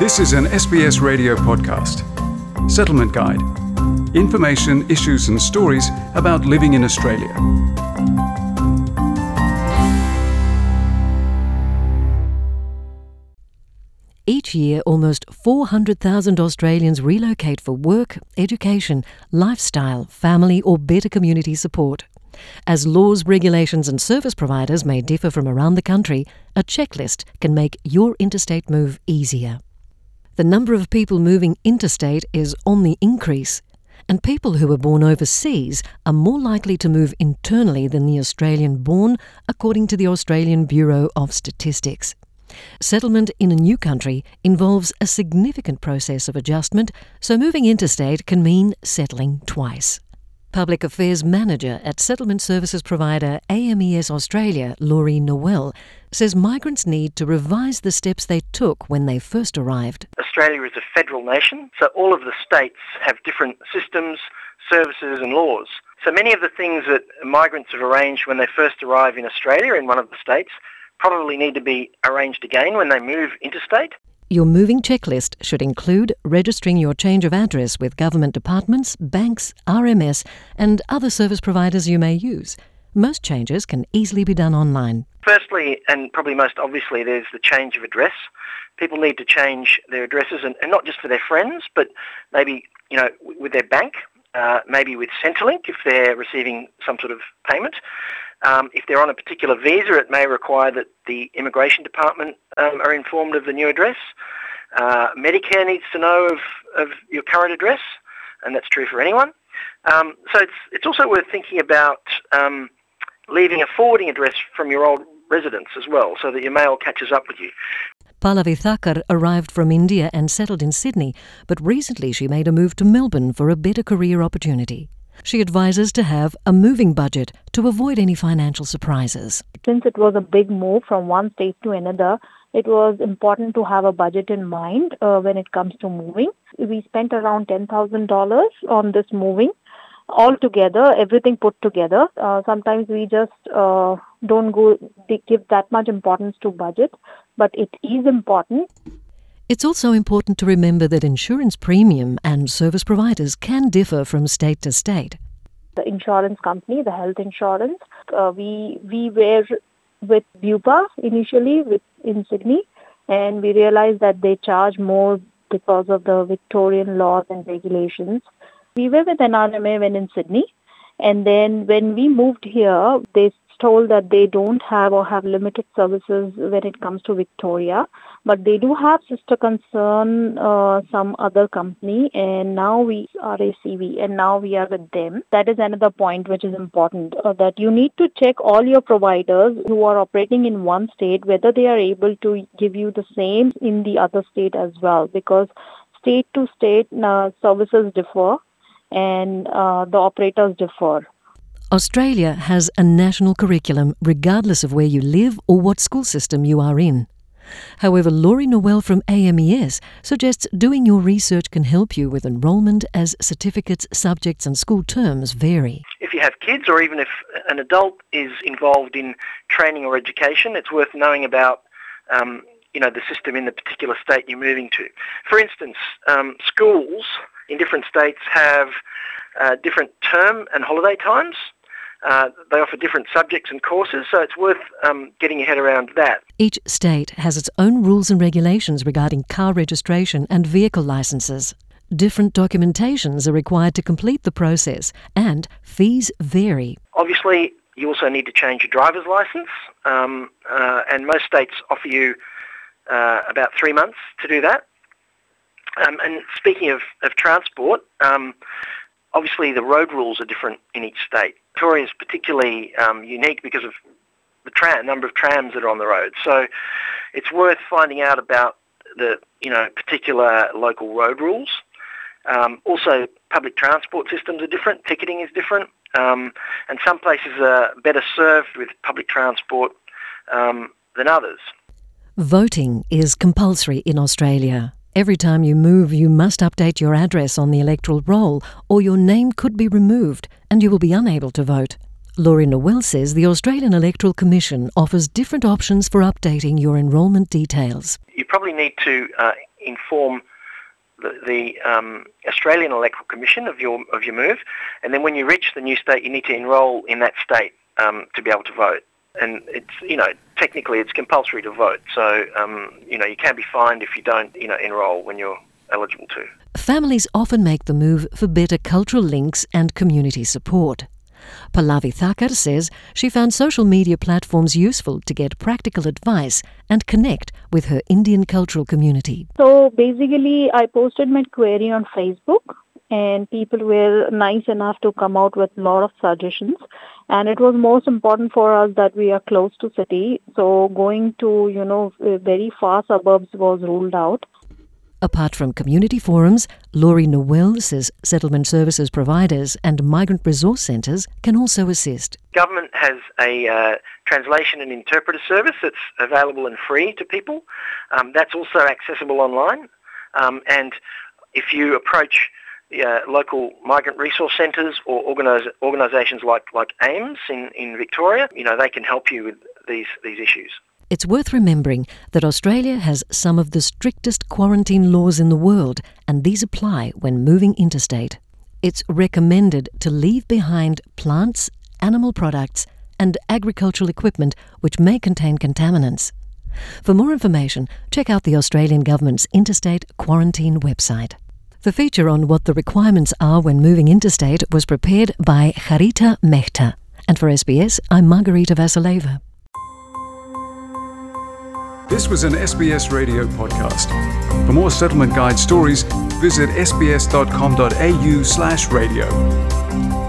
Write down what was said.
This is an SBS radio podcast. Settlement Guide. Information, issues, and stories about living in Australia. Each year, almost 400,000 Australians relocate for work, education, lifestyle, family, or better community support. As laws, regulations, and service providers may differ from around the country, a checklist can make your interstate move easier. The number of people moving interstate is on the increase, and people who were born overseas are more likely to move internally than the Australian born, according to the Australian Bureau of Statistics. Settlement in a new country involves a significant process of adjustment, so moving interstate can mean settling twice. Public Affairs Manager at settlement services provider AMES Australia, Laurie Nowell, says migrants need to revise the steps they took when they first arrived. Australia is a federal nation, so all of the states have different systems, services and laws. So many of the things that migrants have arranged when they first arrive in Australia in one of the states probably need to be arranged again when they move interstate. Your moving checklist should include registering your change of address with government departments, banks, RMS, and other service providers you may use. Most changes can easily be done online. Firstly, and probably most obviously, there's the change of address. People need to change their addresses, and, and not just for their friends, but maybe you know with their bank, uh, maybe with Centrelink if they're receiving some sort of payment. Um, if they're on a particular visa, it may require that the immigration department um, are informed of the new address. Uh, Medicare needs to know of, of your current address, and that's true for anyone. Um, so it's, it's also worth thinking about um, leaving a forwarding address from your old residence as well, so that your mail catches up with you. Pallavi Thakkar arrived from India and settled in Sydney, but recently she made a move to Melbourne for a better career opportunity. She advises to have a moving budget to avoid any financial surprises. Since it was a big move from one state to another, it was important to have a budget in mind uh, when it comes to moving. We spent around $10,000 on this moving. All together, everything put together. Uh, sometimes we just uh, don't go give that much importance to budget, but it is important. It's also important to remember that insurance premium and service providers can differ from state to state. The insurance company, the health insurance, uh, we we were with Bupa initially with in Sydney, and we realized that they charge more because of the Victorian laws and regulations. We were with NRMA when in Sydney, and then when we moved here, they told that they don't have or have limited services when it comes to Victoria, but they do have sister concern uh, some other company, and now we are ACV, and now we are with them. That is another point which is important uh, that you need to check all your providers who are operating in one state whether they are able to give you the same in the other state as well, because state to state uh, services differ and uh, the operators differ. Australia has a national curriculum regardless of where you live or what school system you are in. However, Laurie Nowell from AMES suggests doing your research can help you with enrolment as certificates, subjects, and school terms vary. If you have kids or even if an adult is involved in training or education, it's worth knowing about um, you know, the system in the particular state you're moving to. For instance, um, schools in different states have uh, different term and holiday times. Uh, they offer different subjects and courses, so it's worth um, getting your head around that. Each state has its own rules and regulations regarding car registration and vehicle licences. Different documentations are required to complete the process, and fees vary. Obviously, you also need to change your driver's licence, um, uh, and most states offer you uh, about three months to do that. Um, and speaking of, of transport, um, obviously the road rules are different in each state. Victoria is particularly um, unique because of the number of trams that are on the road. So it's worth finding out about the you know particular local road rules. Um, also, public transport systems are different. Ticketing is different, um, and some places are better served with public transport um, than others. Voting is compulsory in Australia. Every time you move, you must update your address on the electoral roll, or your name could be removed and you will be unable to vote. Laurie Nowell says the Australian Electoral Commission offers different options for updating your enrolment details. You probably need to uh, inform the, the um, Australian Electoral Commission of your of your move, and then when you reach the new state, you need to enrol in that state um, to be able to vote. And it's you know technically it's compulsory to vote, so um, you know you can be fined if you don't you know enrol when you're eligible to. Families often make the move for better cultural links and community support. Pallavi Thakkar says she found social media platforms useful to get practical advice and connect with her Indian cultural community. So basically, I posted my query on Facebook and people were nice enough to come out with a lot of suggestions and it was most important for us that we are close to city so going to you know very far suburbs was ruled out Apart from community forums, Laurie Nowell says settlement services providers and migrant resource centres can also assist. Government has a uh, translation and interpreter service that's available and free to people. Um, that's also accessible online. Um, and if you approach uh, local migrant resource centres or organis- organisations like, like AMES in, in Victoria, you know, they can help you with these, these issues. It's worth remembering that Australia has some of the strictest quarantine laws in the world, and these apply when moving interstate. It's recommended to leave behind plants, animal products, and agricultural equipment which may contain contaminants. For more information, check out the Australian Government's Interstate Quarantine website. The feature on what the requirements are when moving interstate was prepared by Charita Mehta. And for SBS, I'm Margarita Vasileva. This was an SBS radio podcast. For more settlement guide stories, visit sbs.com.au slash radio.